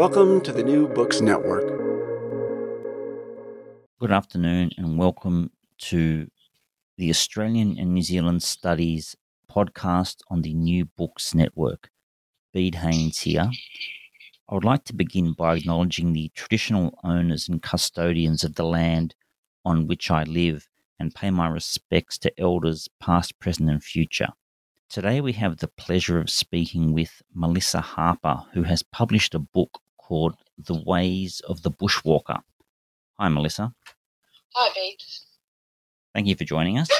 Welcome to the New Books Network. Good afternoon, and welcome to the Australian and New Zealand Studies podcast on the New Books Network. Bede Haynes here. I would like to begin by acknowledging the traditional owners and custodians of the land on which I live and pay my respects to elders past, present, and future. Today we have the pleasure of speaking with Melissa Harper, who has published a book called The Ways of the Bushwalker. Hi, Melissa. Hi, Bede. Thank you for joining us.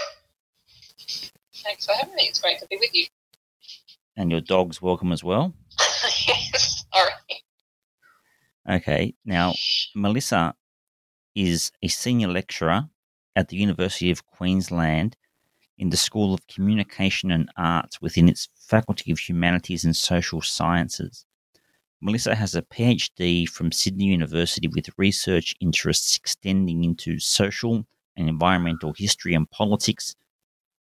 Thanks for having me. It's great to be with you. And your dog's welcome as well. yes, sorry. Okay, now, Melissa is a senior lecturer at the University of Queensland in the School of Communication and Arts within its Faculty of Humanities and Social Sciences. Melissa has a PhD from Sydney University with research interests extending into social and environmental history and politics,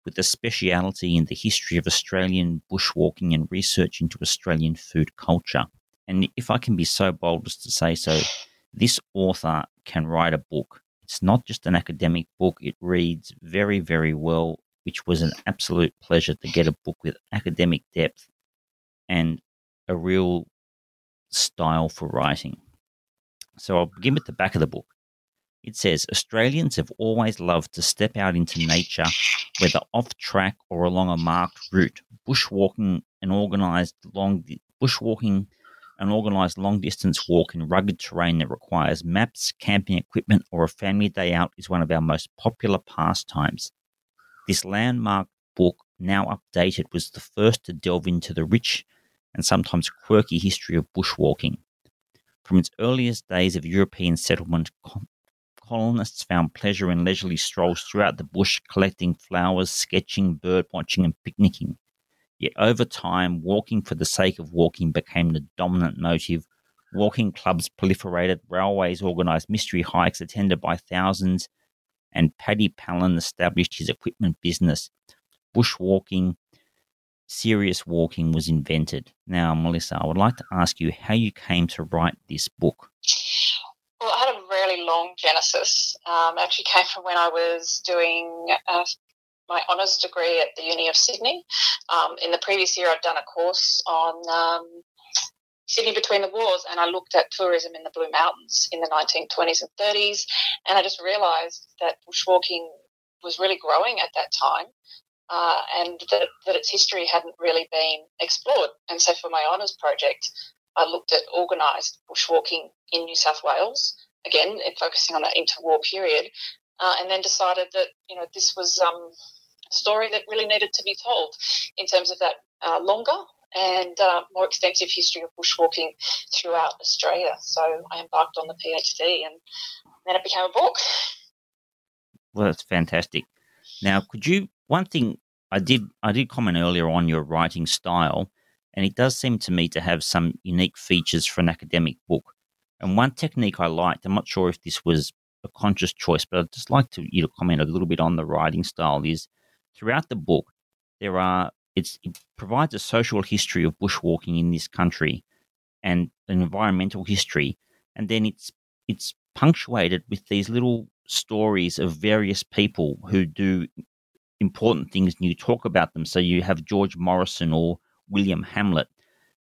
with a speciality in the history of Australian bushwalking and research into Australian food culture. And if I can be so bold as to say so, this author can write a book. It's not just an academic book, it reads very, very well, which was an absolute pleasure to get a book with academic depth and a real style for writing. So I'll begin with the back of the book. It says Australians have always loved to step out into nature, whether off track or along a marked route. Bushwalking and organized long bushwalking an organized long distance walk in rugged terrain that requires maps, camping equipment, or a family day out is one of our most popular pastimes. This landmark book, now updated, was the first to delve into the rich and sometimes quirky history of bushwalking. From its earliest days of European settlement, colonists found pleasure in leisurely strolls throughout the bush, collecting flowers, sketching, bird watching, and picnicking. Yet over time, walking for the sake of walking became the dominant motive. Walking clubs proliferated, railways organized mystery hikes attended by thousands, and Paddy Pallin established his equipment business. Bushwalking serious walking was invented. Now, Melissa, I would like to ask you how you came to write this book. Well, I had a really long genesis. Um, actually, came from when I was doing uh, my honours degree at the Uni of Sydney. Um, in the previous year, I'd done a course on um, Sydney between the wars, and I looked at tourism in the Blue Mountains in the 1920s and 30s, and I just realised that bushwalking was really growing at that time uh, and that, that its history hadn't really been explored. And so for my honours project, I looked at organised bushwalking in New South Wales, again, focusing on that interwar period, uh, and then decided that, you know, this was um, a story that really needed to be told in terms of that uh, longer and uh, more extensive history of bushwalking throughout Australia. So I embarked on the PhD and then it became a book. Well, that's fantastic. Now, could you one thing I did I did comment earlier on your writing style, and it does seem to me to have some unique features for an academic book. And one technique I liked, I'm not sure if this was a conscious choice, but I'd just like to you to comment a little bit on the writing style. Is throughout the book there are it provides a social history of bushwalking in this country and an environmental history, and then it's it's punctuated with these little stories of various people who do important things and you talk about them. So you have George Morrison or William Hamlet,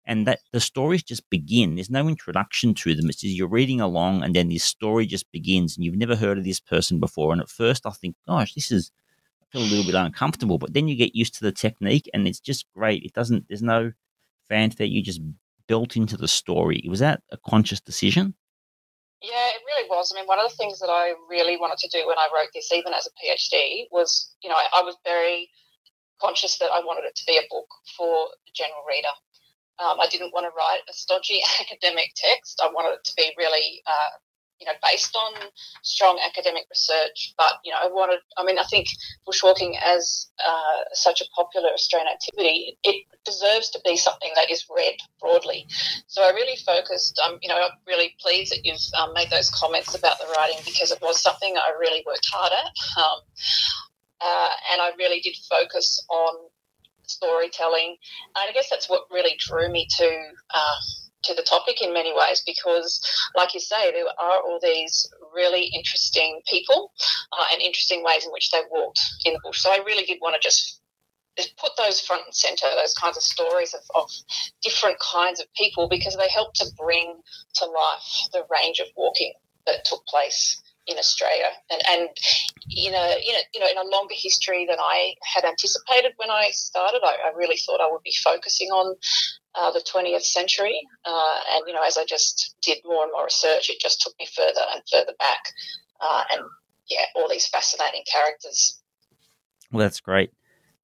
and that the stories just begin. There's no introduction to them. It's just you're reading along, and then this story just begins, and you've never heard of this person before. And at first, I think, gosh, this is I feel a little bit uncomfortable, but then you get used to the technique, and it's just great. It doesn't. There's no fanfare. You just built into the story. Was that a conscious decision? Yeah, it really was. I mean, one of the things that I really wanted to do when I wrote this, even as a PhD, was, you know, I, I was very conscious that I wanted it to be a book for the general reader. Um, I didn't want to write a stodgy academic text. I wanted it to be really uh, you know, based on strong academic research. But you know, I wanted. I mean, I think bushwalking as uh, such a popular Australian activity, it deserves to be something that is read broadly. So I really focused. Um, you know, I'm really pleased that you've um, made those comments about the writing because it was something I really worked hard at. Um, uh, and I really did focus on storytelling. And I guess that's what really drew me to uh, to the topic in many ways because, like you say, there are all these really interesting people uh, and interesting ways in which they walked in the bush. So I really did want to just put those front and center, those kinds of stories of, of different kinds of people because they help to bring to life the range of walking that took place in Australia, and and in a, in a you know in a longer history than I had anticipated when I started. I, I really thought I would be focusing on uh, the 20th century, uh, and you know as I just did more and more research, it just took me further and further back, uh, and yeah, all these fascinating characters. Well, that's great.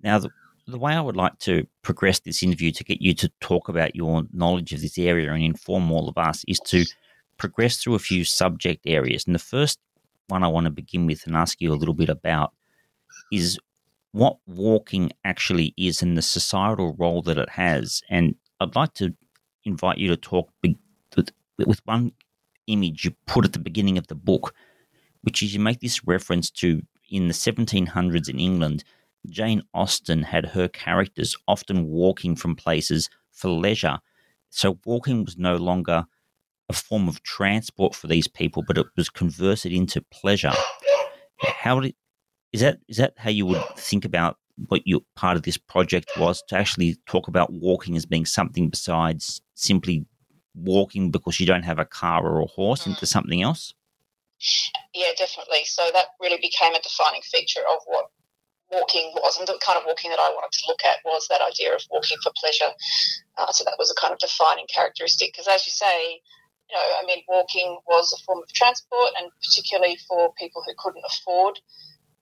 Now the the way I would like to progress this interview to get you to talk about your knowledge of this area and inform all of us is to progress through a few subject areas. And the first one I want to begin with and ask you a little bit about is what walking actually is and the societal role that it has. And I'd like to invite you to talk with, with one image you put at the beginning of the book, which is you make this reference to in the 1700s in England, Jane Austen had her characters often walking from places for leisure. So walking was no longer a form of transport for these people, but it was converted into pleasure. How did, is that is that how you would think about what your part of this project was to actually talk about walking as being something besides simply walking because you don't have a car or a horse into something else? Yeah, definitely. So that really became a defining feature of what walking was, and the kind of walking that I wanted to look at was that idea of walking for pleasure. Uh, so that was a kind of defining characteristic. Because as you say, you know, I mean, walking was a form of transport, and particularly for people who couldn't afford,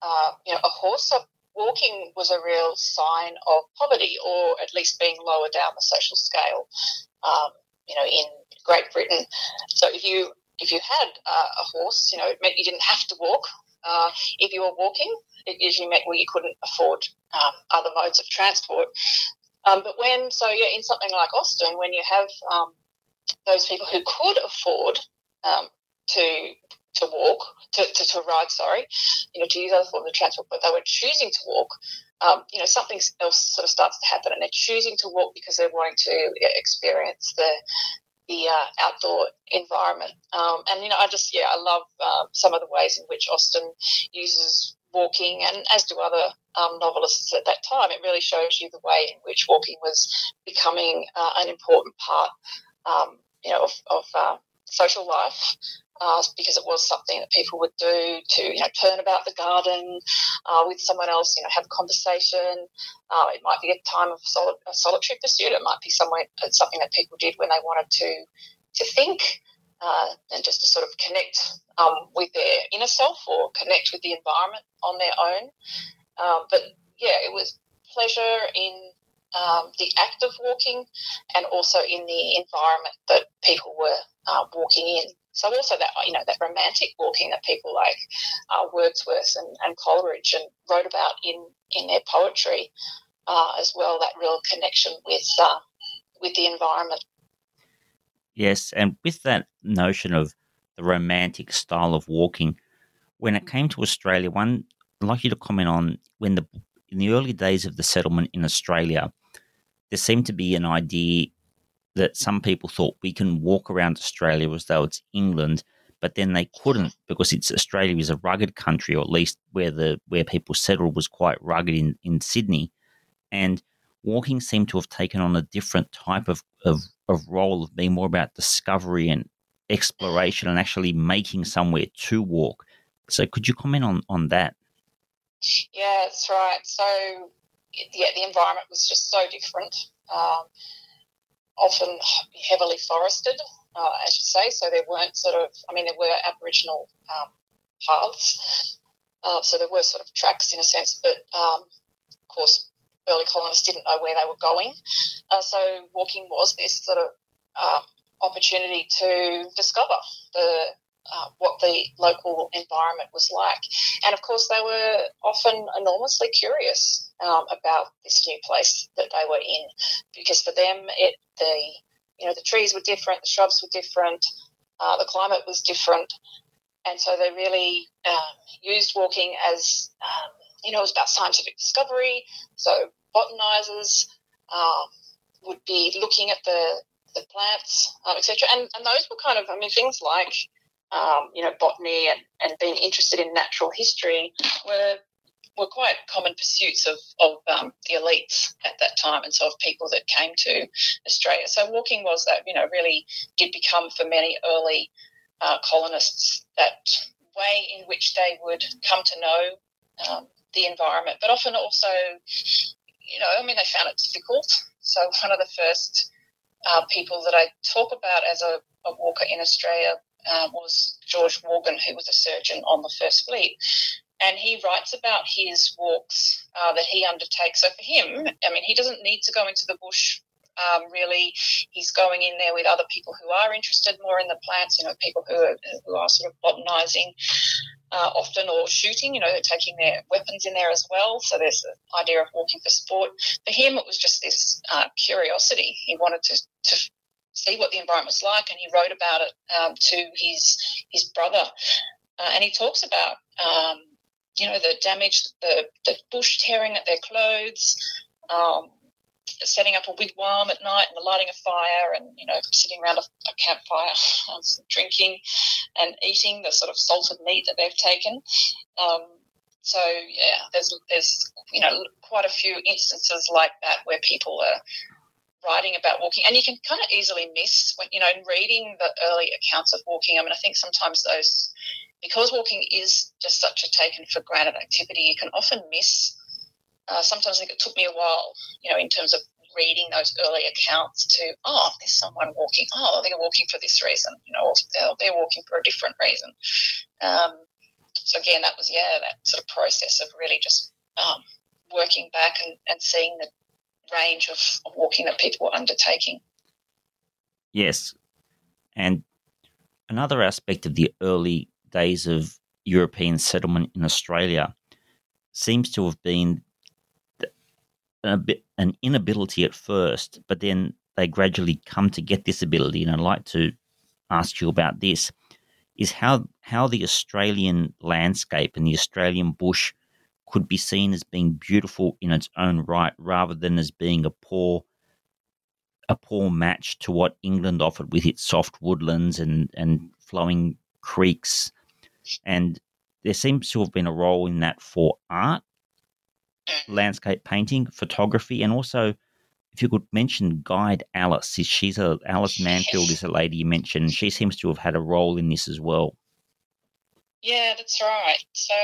uh, you know, a horse. So walking was a real sign of poverty, or at least being lower down the social scale. Um, you know, in Great Britain. So if you if you had uh, a horse, you know, it meant you didn't have to walk. Uh, if you were walking, it usually meant well you couldn't afford um, other modes of transport. Um, but when so yeah, in something like Austen, when you have um, those people who could afford um, to to walk, to, to, to, ride, sorry, you know, to use other forms of transport, but they were choosing to walk, um, you know, something else sort of starts to happen, and they're choosing to walk because they're wanting to experience the the uh, outdoor environment. Um, and you know, I just yeah, I love uh, some of the ways in which Austen uses walking, and as do other um, novelists at that time. It really shows you the way in which walking was becoming uh, an important part um, you know, of, of uh, social life. Uh, because it was something that people would do to, you know, turn about the garden uh, with someone else, you know, have a conversation. Uh, it might be a time of a solitary pursuit. It might be somewhere, uh, something that people did when they wanted to to think uh, and just to sort of connect um, with their inner self or connect with the environment on their own. Um, but yeah, it was pleasure in um, the act of walking and also in the environment that people were uh, walking in. So also that you know that romantic walking that people like uh, Wordsworth and, and, Coleridge and wrote about in in their poetry uh, as well. That real connection with uh, with the environment. Yes, and with that notion of the romantic style of walking, when it came to Australia, one I'd like you to comment on when the in the early days of the settlement in Australia, there seemed to be an idea that some people thought we can walk around Australia as though it's England, but then they couldn't because it's Australia is a rugged country, or at least where the where people settled was quite rugged in, in Sydney. And walking seemed to have taken on a different type of, of, of role of being more about discovery and exploration and actually making somewhere to walk. So could you comment on, on that? Yeah, that's right. So yeah, the environment was just so different. Um, often heavily forested, uh, as you say. So there weren't sort of, I mean, there were Aboriginal um, paths, uh, so there were sort of tracks in a sense, but um, of course, early colonists didn't know where they were going. Uh, so walking was this sort of um, opportunity to discover the uh, what the local environment was like. And of course, they were often enormously curious um, about this new place that they were in, because for them, it the you know the trees were different, the shrubs were different, uh, the climate was different, and so they really um, used walking as um, you know it was about scientific discovery. So botanizers um, would be looking at the the plants, um, etc. And, and those were kind of, I mean, things like um, you know, botany and, and being interested in natural history were were quite common pursuits of, of um, the elites at that time and so of people that came to Australia. So walking was that, you know, really did become for many early uh, colonists that way in which they would come to know um, the environment, but often also, you know, I mean, they found it difficult. So one of the first uh, people that I talk about as a, a walker in Australia uh, was George Worgan, who was a surgeon on the First Fleet. And he writes about his walks uh, that he undertakes. So for him, I mean, he doesn't need to go into the bush um, really, he's going in there with other people who are interested more in the plants. You know, people who are who are sort of botanizing uh, often or shooting. You know, they're taking their weapons in there as well. So there's the idea of walking for sport. For him, it was just this uh, curiosity. He wanted to to see what the environment was like, and he wrote about it um, to his his brother, uh, and he talks about um, you know the damage, the the bush tearing at their clothes. Um, setting up a wigwam at night and the lighting a fire and you know sitting around a, a campfire drinking and eating the sort of salted meat that they've taken um, so yeah there's there's you know quite a few instances like that where people are writing about walking, and you can kind of easily miss when you know in reading the early accounts of walking. I mean, I think sometimes those because walking is just such a taken for granted activity, you can often miss. Uh, sometimes I think it took me a while, you know, in terms of reading those early accounts to oh, there's someone walking. Oh, they're walking for this reason, you know, or they're walking for a different reason. Um, so again, that was yeah, that sort of process of really just um, working back and, and seeing the range of, of walking that people were undertaking. Yes. And another aspect of the early days of European settlement in Australia seems to have been a bit an inability at first, but then they gradually come to get this ability. And I'd like to ask you about this: is how how the Australian landscape and the Australian bush could be seen as being beautiful in its own right rather than as being a poor a poor match to what England offered with its soft woodlands and, and flowing creeks. And there seems to have been a role in that for art, landscape painting, photography, and also if you could mention guide Alice, she's a Alice Manfield is a lady you mentioned. She seems to have had a role in this as well. Yeah, that's right. So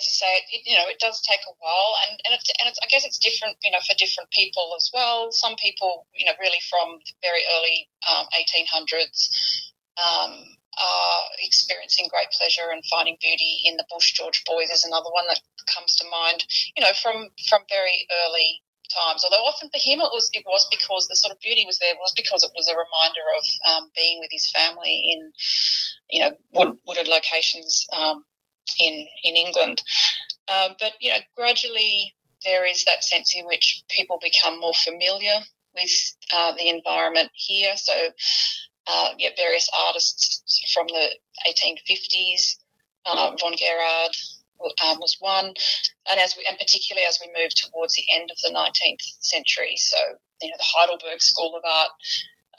as you say, it, you know, it does take a while, and and, it's, and it's, I guess it's different, you know, for different people as well. Some people, you know, really from the very early um, 1800s. Um, are experiencing great pleasure and finding beauty in the bush. George Boyd is another one that comes to mind. You know, from from very early times. Although often for him it was it was because the sort of beauty was there was because it was a reminder of um, being with his family in you know wood, wooded locations um, in in England. Uh, but you know, gradually there is that sense in which people become more familiar with uh, the environment here. So, uh, yeah, various artists from the 1850s, uh, von Guérard um, was one, and as we, and particularly as we move towards the end of the 19th century. So, you know, the Heidelberg School of Art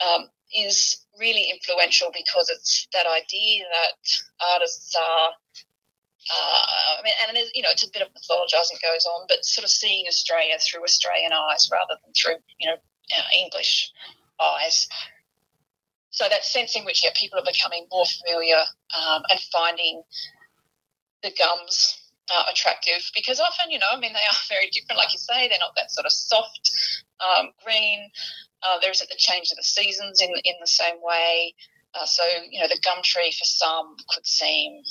um, is really influential because it's that idea that artists are uh, I mean, and it is, you know, it's a bit of mythologizing goes on, but sort of seeing Australia through Australian eyes rather than through, you know, uh, English eyes. So that sense in which yeah, people are becoming more familiar um, and finding the gums uh, attractive because often, you know, I mean, they are very different. Like you say, they're not that sort of soft um, green. Uh, there isn't the change of the seasons in in the same way. Uh, so, you know, the gum tree for some could seem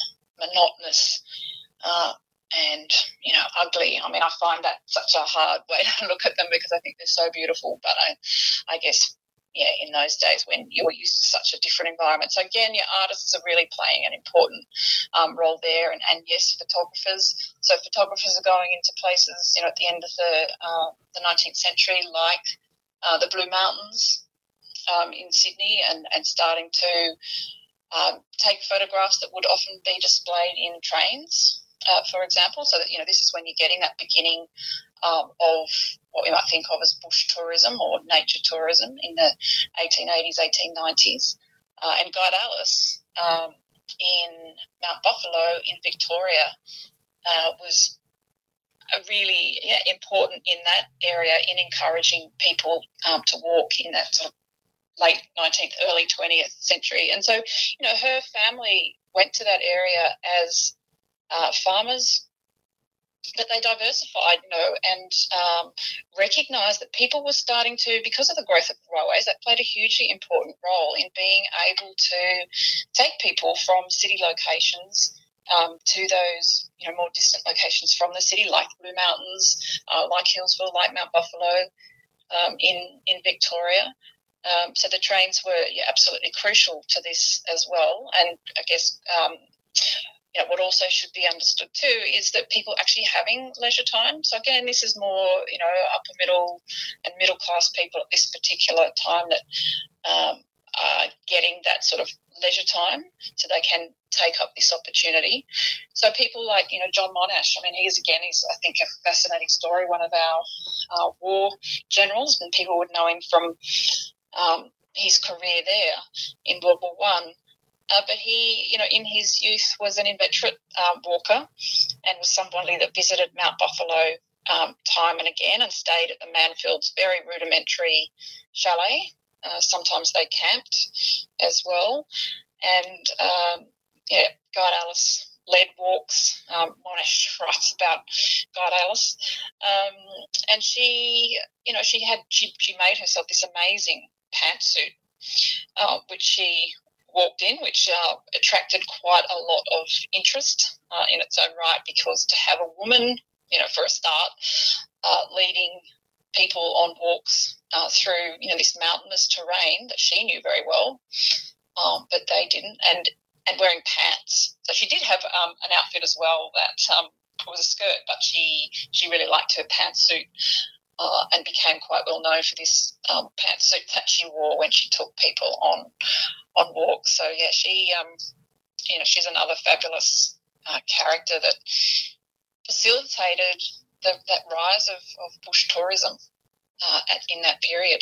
monotonous uh, and you know ugly. I mean, I find that such a hard way to look at them because I think they're so beautiful. But I, I guess yeah, in those days when you were used to such a different environment. So again, yeah, artists are really playing an important um, role there, and, and yes, photographers. So photographers are going into places, you know, at the end of the uh, the 19th century, like uh, the Blue Mountains um, in Sydney, and and starting to um, take photographs that would often be displayed in trains, uh, for example. So that you know this is when you're getting that beginning um, of what we might think of as bush tourism or nature tourism in the 1880s, 1890s. Uh, and Guide Alice um, in Mount Buffalo in Victoria uh, was really yeah, important in that area in encouraging people um, to walk in that sort of late 19th, early 20th century. And so, you know, her family went to that area as uh, farmers, but they diversified, you know, and um, recognised that people were starting to, because of the growth of railways, that played a hugely important role in being able to take people from city locations um, to those you know more distant locations from the city, like Blue Mountains, uh, like Healesville, like Mount Buffalo um, in in Victoria, um, so the trains were yeah, absolutely crucial to this as well. And I guess um, you know, what also should be understood too is that people actually having leisure time. So again, this is more you know upper middle and middle class people at this particular time that um, are getting that sort of leisure time, so they can take up this opportunity. So people like you know John Monash. I mean, he's again he's I think a fascinating story. One of our uh, war generals, and people would know him from um, his career there in World War One. Uh, but he, you know, in his youth was an inveterate um, walker and was somebody that visited Mount Buffalo um, time and again and stayed at the Manfields very rudimentary chalet. Uh, sometimes they camped as well. And um, yeah, Guide Alice led walks. Um, Monash writes about Guide Alice. um, and she, you know, she had she she made herself this amazing pantsuit, uh, which she walked in, which uh, attracted quite a lot of interest uh, in its own right because to have a woman, you know, for a start, uh, leading people on walks uh, through, you know, this mountainous terrain that she knew very well, um, but they didn't, and and wearing pants. So she did have um, an outfit as well that um, was a skirt, but she she really liked her pantsuit uh, and became quite well known for this um, pantsuit that she wore when she took people on on walks. So yeah, she um, you know she's another fabulous uh, character that facilitated the, that rise of, of bush tourism uh, at, in that period.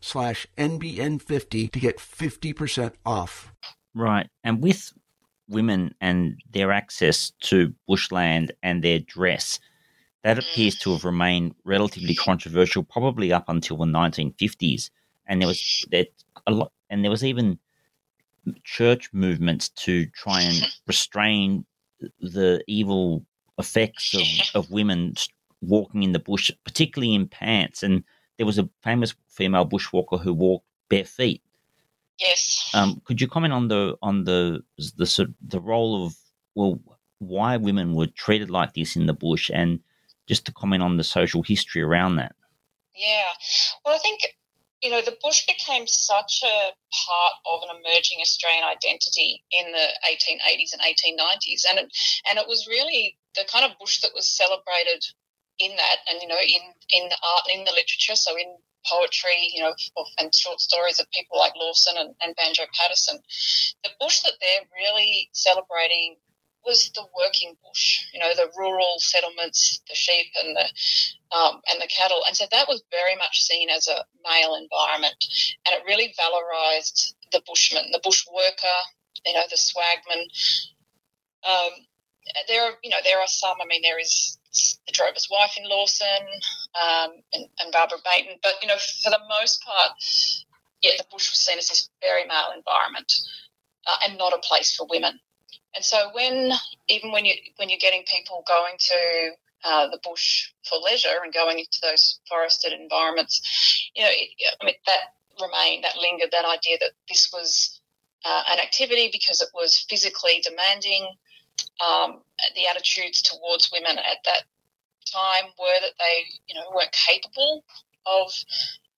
slash NBN50 to get 50% off. Right. And with women and their access to bushland and their dress, that appears to have remained relatively controversial, probably up until the 1950s. And there was a lot, and there was even church movements to try and restrain the evil effects of, of women walking in the bush, particularly in pants. And there was a famous female bushwalker who walked bare feet. Yes. Um, could you comment on the on the the sort the role of well why women were treated like this in the bush and just to comment on the social history around that? Yeah. Well, I think you know, the bush became such a part of an emerging Australian identity in the 1880s and 1890s, and it, and it was really the kind of bush that was celebrated in that, and you know, in in the art, in the literature, so in poetry, you know, and short stories of people like Lawson and, and Banjo Paterson. The bush that they're really celebrating was the working bush, you know, the rural settlements, the sheep and the um, and the cattle, and so that was very much seen as a male environment, and it really valorized the bushman, the bush worker, you know, the swagman. Um, there are, you know, there are some. I mean, there is the drover's wife in Lawson um, and, and Barbara Baynton, but you know, for the most part, yeah, the bush was seen as this very male environment uh, and not a place for women. And so when even when you when you're getting people going to uh, the bush for leisure and going into those forested environments, you know, it, I mean that remained, that lingered, that idea that this was uh, an activity because it was physically demanding. Um, the attitudes towards women at that time were that they, you know, weren't capable of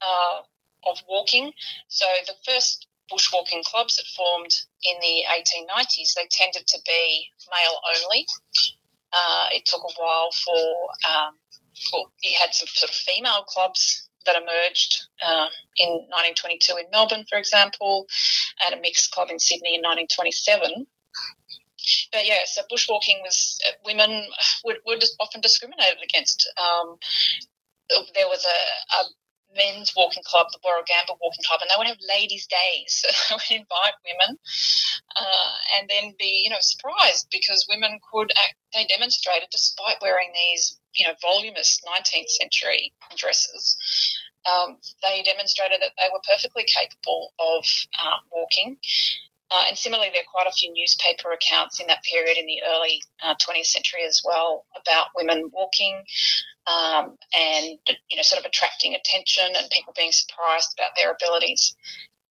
uh, of walking. So the first bushwalking clubs that formed in the 1890s, they tended to be male only. Uh, it took a while for, um, well, you had some sort of female clubs that emerged uh, in 1922 in Melbourne, for example, and a mixed club in Sydney in 1927. But yeah, so bushwalking was uh, women were, were often discriminated against. Um, there was a, a men's walking club, the Warragamba Walking Club, and they would have ladies' days. So they would invite women uh, and then be, you know, surprised because women could act, they demonstrated, despite wearing these, you know, voluminous 19th century dresses, um, they demonstrated that they were perfectly capable of uh, walking. Uh, and similarly, there are quite a few newspaper accounts in that period in the early uh, 20th century as well about women walking um, and you know sort of attracting attention and people being surprised about their abilities.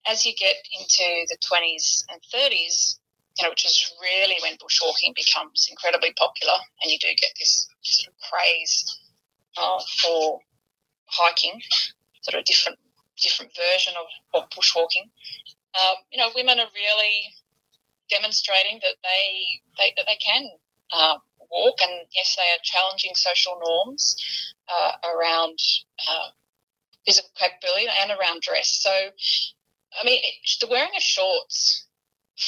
As you get into the 20s and 30s, you know, which is really when bushwalking becomes incredibly popular, and you do get this sort of craze uh, for hiking, sort of a different different version of, of bushwalking. Um, you know, women are really demonstrating that they, they that they can um, walk, and yes, they are challenging social norms uh, around uh, physical capability and around dress. So, I mean, it, the wearing of shorts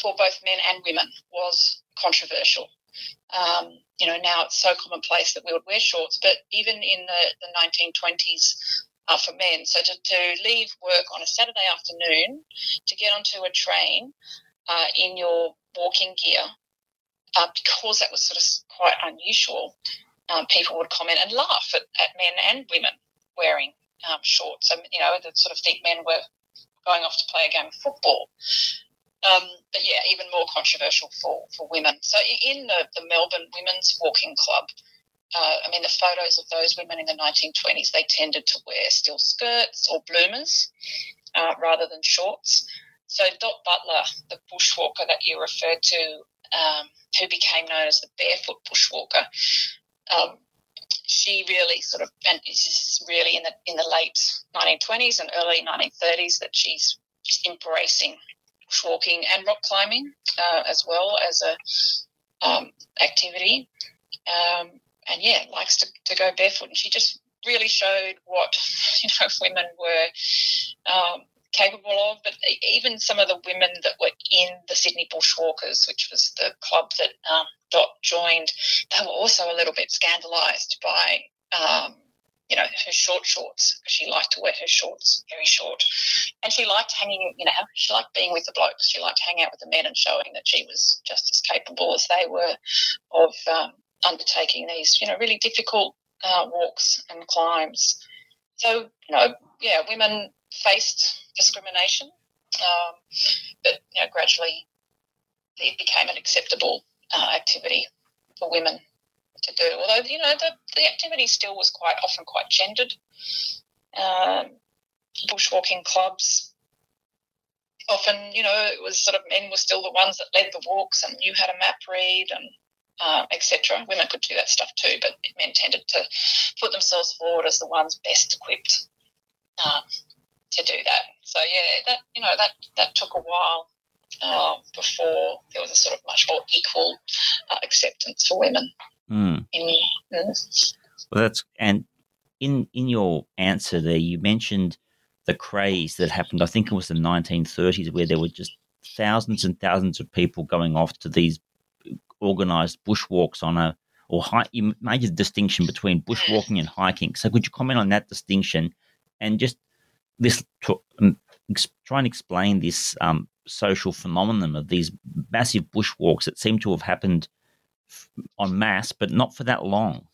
for both men and women was controversial. Um, you know, now it's so commonplace that we would wear shorts, but even in the, the 1920s, uh, for men. So to, to leave work on a Saturday afternoon to get onto a train uh, in your walking gear uh, because that was sort of quite unusual, um, people would comment and laugh at, at men and women wearing um, shorts. And, you know, the sort of think men were going off to play a game of football. Um, but yeah, even more controversial for, for women. So in the, the Melbourne Women's Walking Club, uh, I mean, the photos of those women in the 1920s, they tended to wear still skirts or bloomers uh, rather than shorts. So Dot Butler, the bushwalker that you referred to, um, who became known as the barefoot bushwalker. Um, she really sort of, and this is really in the in the late 1920s and early 1930s that she's embracing bushwalking and rock climbing uh, as well as a um, activity. Um, and yeah, likes to, to go barefoot. And she just really showed what you know women were um, capable of. But even some of the women that were in the Sydney Bushwalkers, which was the club that um, Dot joined, they were also a little bit scandalised by um, you know, her short shorts she liked to wear her shorts very short, and she liked hanging. You know, she liked being with the blokes. She liked hanging out with the men and showing that she was just as capable as they were of um, undertaking these, you know, really difficult uh, walks and climbs. So, you know, yeah, women faced discrimination, um, but you know, gradually it became an acceptable uh, activity for women to do. Although you know the, the activity still was quite often quite gendered. Um, bushwalking clubs often, you know, it was sort of men were still the ones that led the walks and knew how to map read and uh, etc. Women could do that stuff too, but men tended to put themselves forward as the ones best equipped um, to do that. So yeah, that you know that that took a while uh, before there was a sort of much more equal uh, acceptance for women. Mm. In, mm. Well, that's and in in your answer there, you mentioned the craze that happened. I think it was the 1930s, where there were just thousands and thousands of people going off to these organized bushwalks on a or hike. You made a distinction between bushwalking and hiking. So, could you comment on that distinction and just this to, um, try and explain this um, social phenomenon of these massive bushwalks that seem to have happened en masse, but not for that long?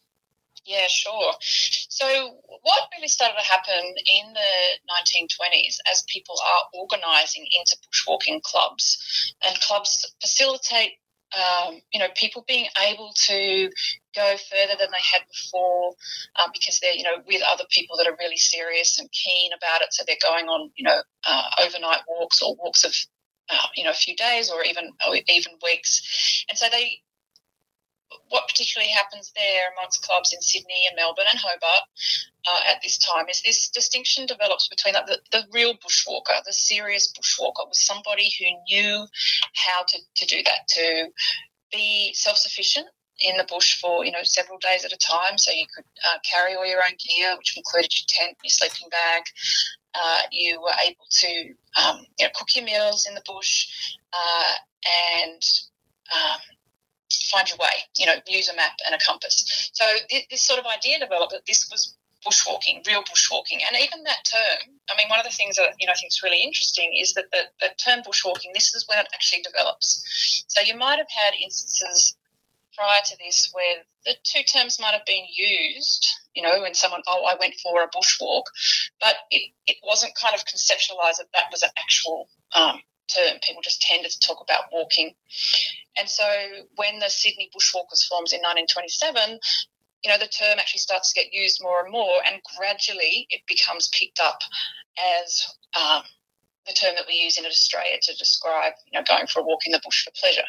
Yeah, sure. So, what really started to happen in the 1920s as people are organizing into bushwalking clubs, and clubs facilitate um, you know, people being able to go further than they had before um, because they're, you know, with other people that are really serious and keen about it. So they're going on, you know, uh, overnight walks or walks of, uh, you know, a few days or even or even weeks. And so they what particularly happens there amongst clubs in Sydney and Melbourne and Hobart uh, at this time is this distinction develops between the, the, real bushwalker, the serious bushwalker, was somebody who knew how to, to do that, to be self sufficient in the bush for you know several days at a time. So you could uh, carry all your own gear, which included your tent, your sleeping bag. Uh, you were able to um, you know, cook your meals in the bush uh, and um, find your way, you know, use a map and a compass. So this sort of idea developed that this was bushwalking, real bushwalking. And even that term, I mean, one of the things that, you know, I think is really interesting is that the, the term bushwalking, this is when it actually develops. So you might have had instances prior to this where the two terms might have been used, you know, when someone, oh, I went for a bushwalk, but it, it wasn't kind of conceptualized that that was an actual um, term. People just tended to talk about walking. And so when the Sydney Bushwalkers forms in 1927, you know, the term actually starts to get used more and more, and gradually it becomes picked up as um, the term that we use in Australia to describe, you know, going for a walk in the bush for pleasure.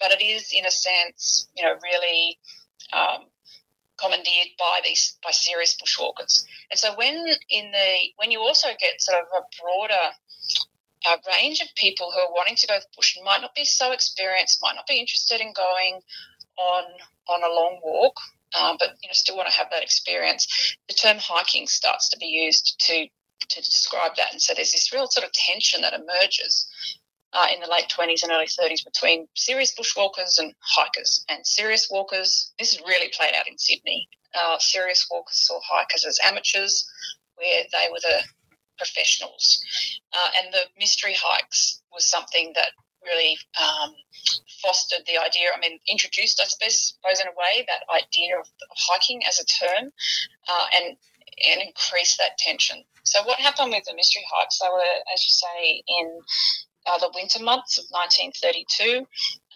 But it is, in a sense, you know, really um, commandeered by these by serious bushwalkers. And so when in the when you also get sort of a broader a range of people who are wanting to go bush might not be so experienced, might not be interested in going on on a long walk, um, but you know still want to have that experience. The term hiking starts to be used to to describe that, and so there's this real sort of tension that emerges. Uh, in the late 20s and early 30s between serious bushwalkers and hikers. And serious walkers, this is really played out in Sydney. Uh, serious walkers saw hikers as amateurs, where they were the professionals. Uh, and the mystery hikes was something that really um, fostered the idea, I mean, introduced, I suppose, suppose in a way, that idea of, hiking as a term uh, and, and increased that tension. So, what happened with the mystery hikes? They were, as you say, in uh, the winter months of 1932.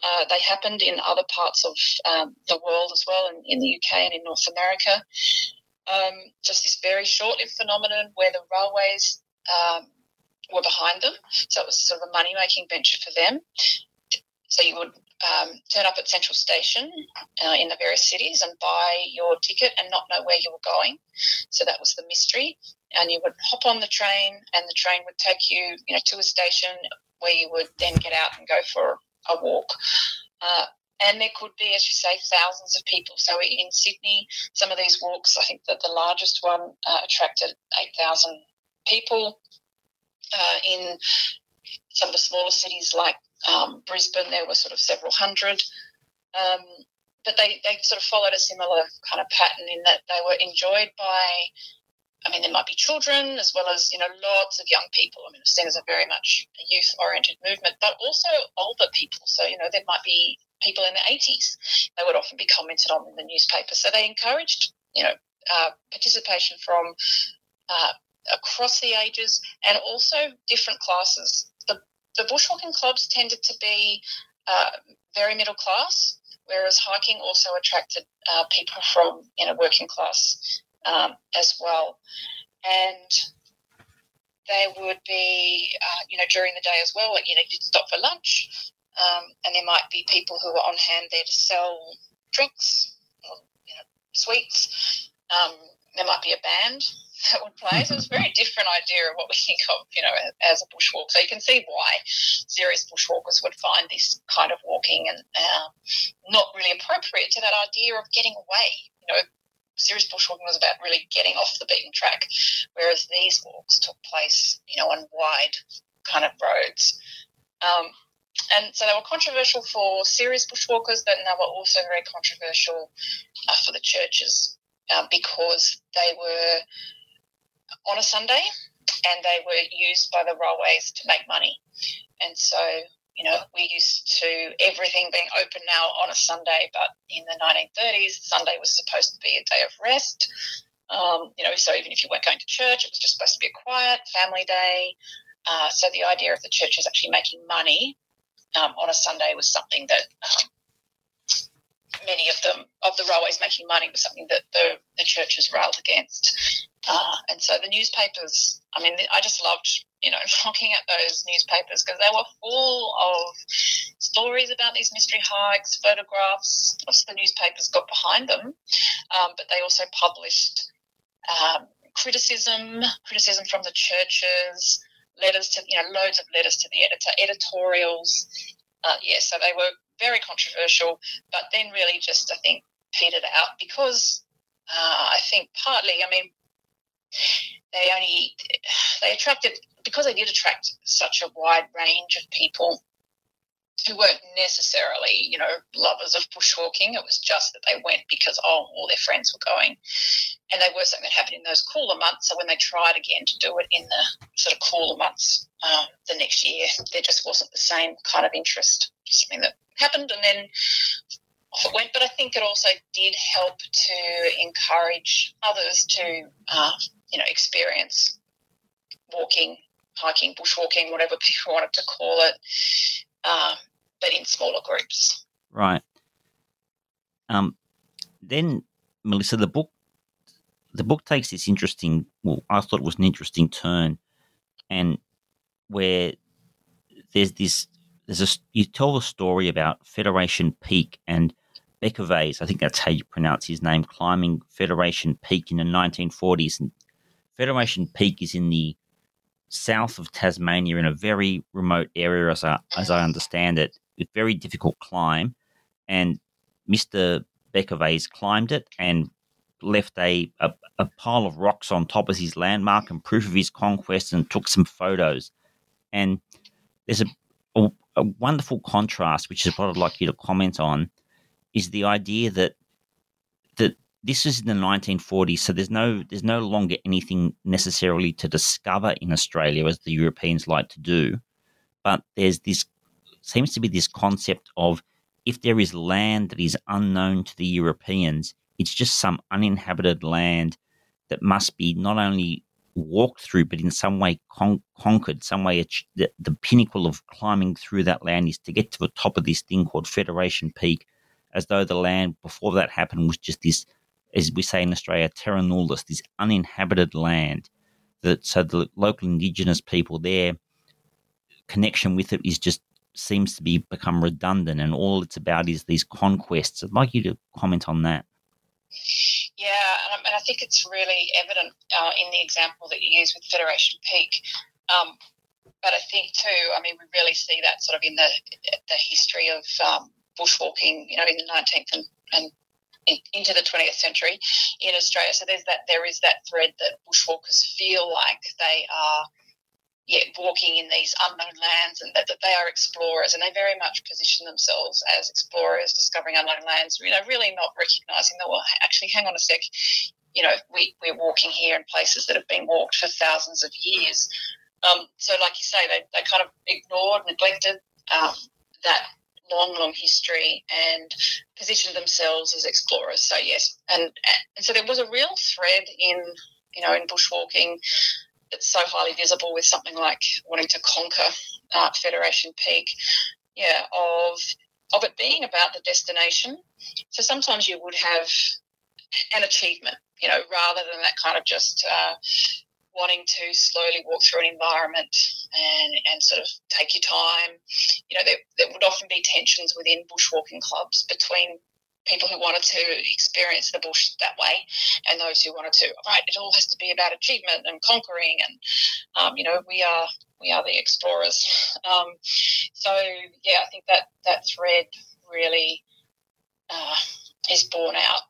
Uh, they happened in other parts of um, the world as well, in, in the UK and in North America um, just this very short-lived phenomenon where the railways um, were behind them. So it was sort of a money-making venture for them. So you would um, turn up at Central Station uh, in the various cities and buy your ticket and not know where you were going. So that was the mystery. And you would hop on the train, and the train would take you, you know, to a station where you would then get out and go for a walk. Uh, and there could be, as you say, thousands of people. So in Sydney, some of these walks, I think that the largest one uh, attracted 8,000 people. Uh, in some of the smaller cities like um, Brisbane, there were sort of several hundred. Um, but they, they sort of followed a similar kind of pattern in that they were enjoyed by I mean, there might be children as well as, you know, lots of young people. I mean, seen as a very much a youth oriented movement, but also older people. So, you know, there might be people in their 80s. They would often be commented on in the newspaper. So they encouraged, you know, uh, participation from uh, across the ages and also different classes. The, the bushwalking clubs tended to be uh, very middle class, whereas hiking also attracted uh, people from, you know, working class um, as well. And they would be, uh, you know, during the day as well, like, you know, you'd stop for lunch, um, and there might be people who are on hand there to sell drinks or, you know, sweets. Um, there might be a band that would play. So it's a very different idea of what we think of, you know, as a bushwalk. So you can see why serious bushwalkers would find this kind of walking and uh, not really appropriate to that idea of getting away. You know, serious bushwalking was about really getting off the beaten track, whereas these walks took place, you know, on wide kind of roads. Um, and so they were controversial for serious bushwalkers, but they were also very controversial uh, for the churches uh, because they were on a Sunday and they were used by the railways to make money. And so you know, we used to everything being open now on a Sunday, but in the 1930s, Sunday was supposed to be a day of rest. Um, you know, so even if you weren't going to church, it was just supposed to be a quiet family day. Uh, so the idea of the churches actually making money um, on a Sunday was something that um, many of them of the railways making money was something that the, the churches railed against. Uh, and so the newspapers, I mean, I just loved, you know, looking at those newspapers because they were full of stories about these mystery hikes, photographs. the newspapers got behind them, um, but they also published um, criticism, criticism from the churches, letters to, you know, loads of letters to the editor, editorials. Uh, yeah, so they were very controversial, but then really just, I think, petered out because uh, I think partly, I mean, they only they attracted because they did attract such a wide range of people who weren't necessarily, you know, lovers of bushwalking. It was just that they went because oh, all their friends were going, and they were something that happened in those cooler months. So when they tried again to do it in the sort of cooler months um, the next year, there just wasn't the same kind of interest. Something that happened, and then off it went. But I think it also did help to encourage others to uh, you know, experience walking, hiking, bushwalking, whatever people wanted to call it, um, but in smaller groups. Right. Um, then, Melissa, the book the book takes this interesting. Well, I thought it was an interesting turn, and where there's this there's a you tell a story about Federation Peak and Bekovacs, I think that's how you pronounce his name, climbing Federation Peak in the 1940s and Federation Peak is in the south of Tasmania in a very remote area, as I, as I understand it, with very difficult climb. And Mr. Bekovacs climbed it and left a, a, a, pile of rocks on top as his landmark and proof of his conquest and took some photos. And there's a, a, a wonderful contrast, which is what I'd like you to comment on, is the idea that that this is in the 1940s, so there's no there's no longer anything necessarily to discover in Australia as the Europeans like to do, but there's this seems to be this concept of if there is land that is unknown to the Europeans, it's just some uninhabited land that must be not only walked through, but in some way con- conquered. Some way, the, the pinnacle of climbing through that land is to get to the top of this thing called Federation Peak, as though the land before that happened was just this as we say in Australia, terra nullius, this uninhabited land. That so the local indigenous people there connection with it is just seems to be become redundant, and all it's about is these conquests. I'd like you to comment on that. Yeah, and I think it's really evident uh, in the example that you use with Federation Peak. Um, but I think too, I mean, we really see that sort of in the the history of um, bushwalking, you know, in the 19th and, and into the 20th century in Australia. So there's that there is that thread that bushwalkers feel like they are yeah, walking in these unknown lands and that, that they are explorers and they very much position themselves as explorers discovering unknown lands, you know, really not recognizing that, well, actually, hang on a sec, you know, we, we're walking here in places that have been walked for thousands of years. Um, so, like you say, they, they kind of ignored, neglected um, that long, long history and positioned themselves as explorers. So, yes, and, and so there was a real thread in, you know, in bushwalking that's so highly visible with something like wanting to conquer uh, Federation Peak, yeah, of of it being about the destination. So sometimes you would have an achievement, you know, rather than that kind of just uh, wanting to slowly walk through an environment and, and sort of take your time. You know, there, there would often be tensions within bushwalking clubs between people who wanted to experience the bush that way and those who wanted to right it all has to be about achievement and conquering and um, you know we are we are the explorers um, so yeah i think that that thread really uh, is borne out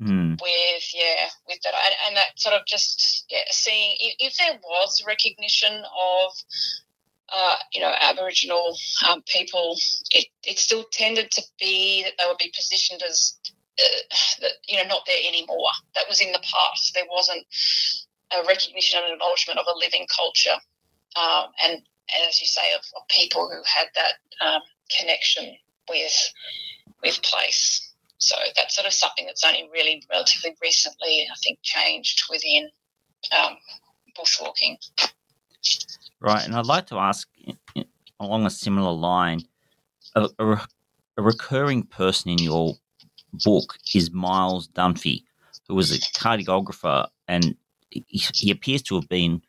mm. with yeah with that and, and that sort of just yeah seeing if, if there was recognition of uh, you know, Aboriginal um, people, it, it still tended to be that they would be positioned as, uh, you know, not there anymore. That was in the past. There wasn't a recognition and acknowledgement of a living culture, um, and, and as you say, of, of people who had that um, connection with with place. So that's sort of something that's only really relatively recently, I think, changed within um, bushwalking. Right, and I'd like to ask along a similar line a, a, a recurring person in your book is Miles Dunphy, who was a cartographer, and he, he appears to have been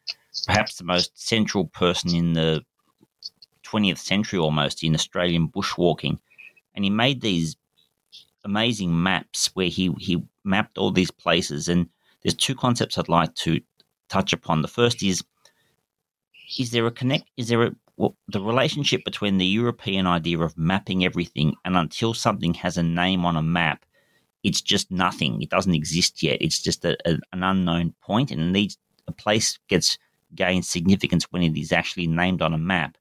perhaps the most central person in the 20th century almost in Australian bushwalking. And he made these amazing maps where he, he mapped all these places. And there's two concepts I'd like to touch upon. The first is is there a connect? Is there a well, the relationship between the European idea of mapping everything and until something has a name on a map, it's just nothing. It doesn't exist yet. It's just a, a, an unknown point, and needs a place gets gains significance when it is actually named on a map.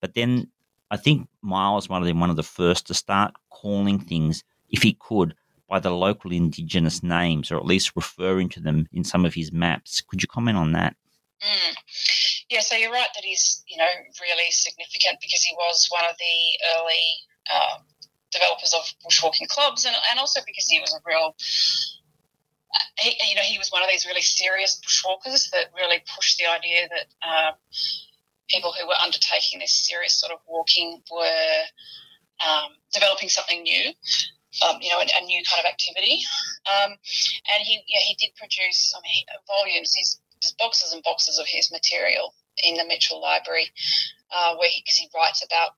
But then I think Miles might have been one of the first to start calling things, if he could, by the local indigenous names, or at least referring to them in some of his maps. Could you comment on that? Mm. Yeah, so you're right that he's you know really significant because he was one of the early um, developers of bushwalking clubs, and, and also because he was a real he, you know, he was one of these really serious bushwalkers that really pushed the idea that um, people who were undertaking this serious sort of walking were um, developing something new, um, you know, a, a, new kind of activity. Um, and he, yeah, he did produce I mean, volumes. He's just boxes and boxes of his material in the Mitchell Library, uh, where he because he writes about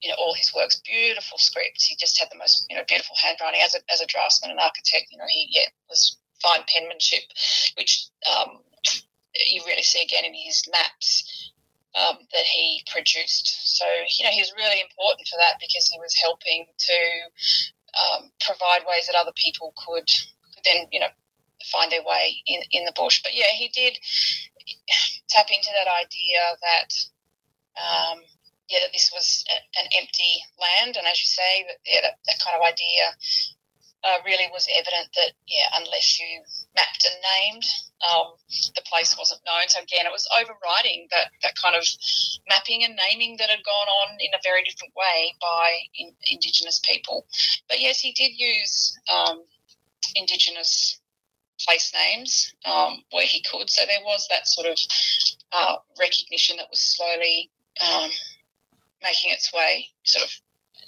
you know all his works, beautiful scripts. He just had the most you know beautiful handwriting as a as a draftsman and architect. You know he yeah was fine penmanship, which um, you really see again in his maps. Um, that he produced. So, you know, he was really important for that because he was helping to um, provide ways that other people could, could then, you know, find their way in, in the bush. But yeah, he did tap into that idea that um, yeah, that this was a, an empty land, and as you say, yeah, that, that kind of idea uh, really was evident that yeah, unless you mapped and named, um, the place wasn't known. So again, it was overriding that that kind of mapping and naming that had gone on in a very different way by in, Indigenous people. But yes, he did use um, Indigenous place names um, where he could. So there was that sort of uh, recognition that was slowly um, making its way, sort of,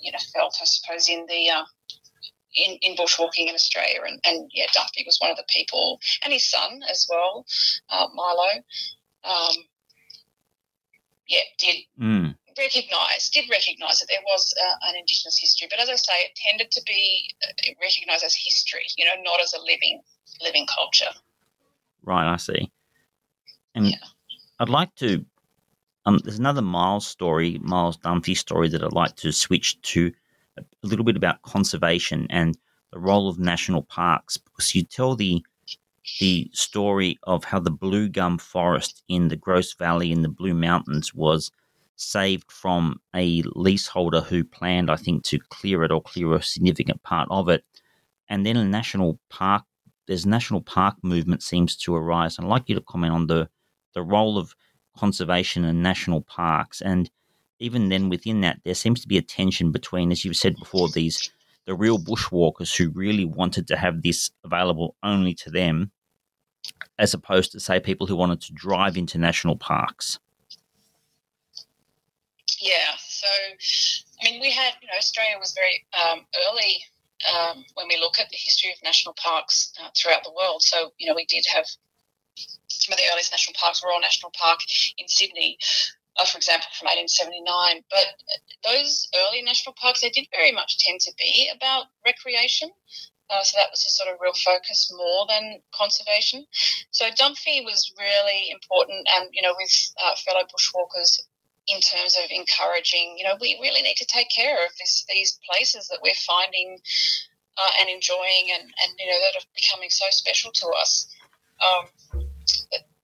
you know, felt, I suppose, in the uh, in, in bushwalking in Australia. And, and yeah, Dunphy was one of the people, and his son as well, uh, Milo. Um, yeah, did mm. recognise did recognise that there was uh, an Indigenous history, but as I say, it tended to be uh, recognised as history, you know, not as a living living culture. Right, I see. And yeah. I'd like to. Um, there's another Miles story, Miles Dunphy story that I'd like to switch to a little bit about conservation and the role of national parks because you tell the the story of how the blue gum forest in the Grose Valley in the Blue Mountains was saved from a leaseholder who planned, I think, to clear it or clear a significant part of it. And then a national park, there's national park movement seems to arise. I'd like you to comment on the, the role of conservation and national parks. And even then, within that, there seems to be a tension between, as you've said before, these the real bushwalkers who really wanted to have this available only to them, as opposed to, say, people who wanted to drive into national parks. Yeah, so I mean, we had, you know, Australia was very um, early um, when we look at the history of national parks uh, throughout the world. So, you know, we did have some of the earliest national parks, Royal National Park in Sydney, uh, for example, from 1879. But those early national parks, they did very much tend to be about recreation. Uh, so that was a sort of real focus more than conservation. So Dunphy was really important, and you know, with uh, fellow bushwalkers in terms of encouraging, you know, we really need to take care of this, these places that we're finding uh, and enjoying, and, and you know that are becoming so special to us. Um,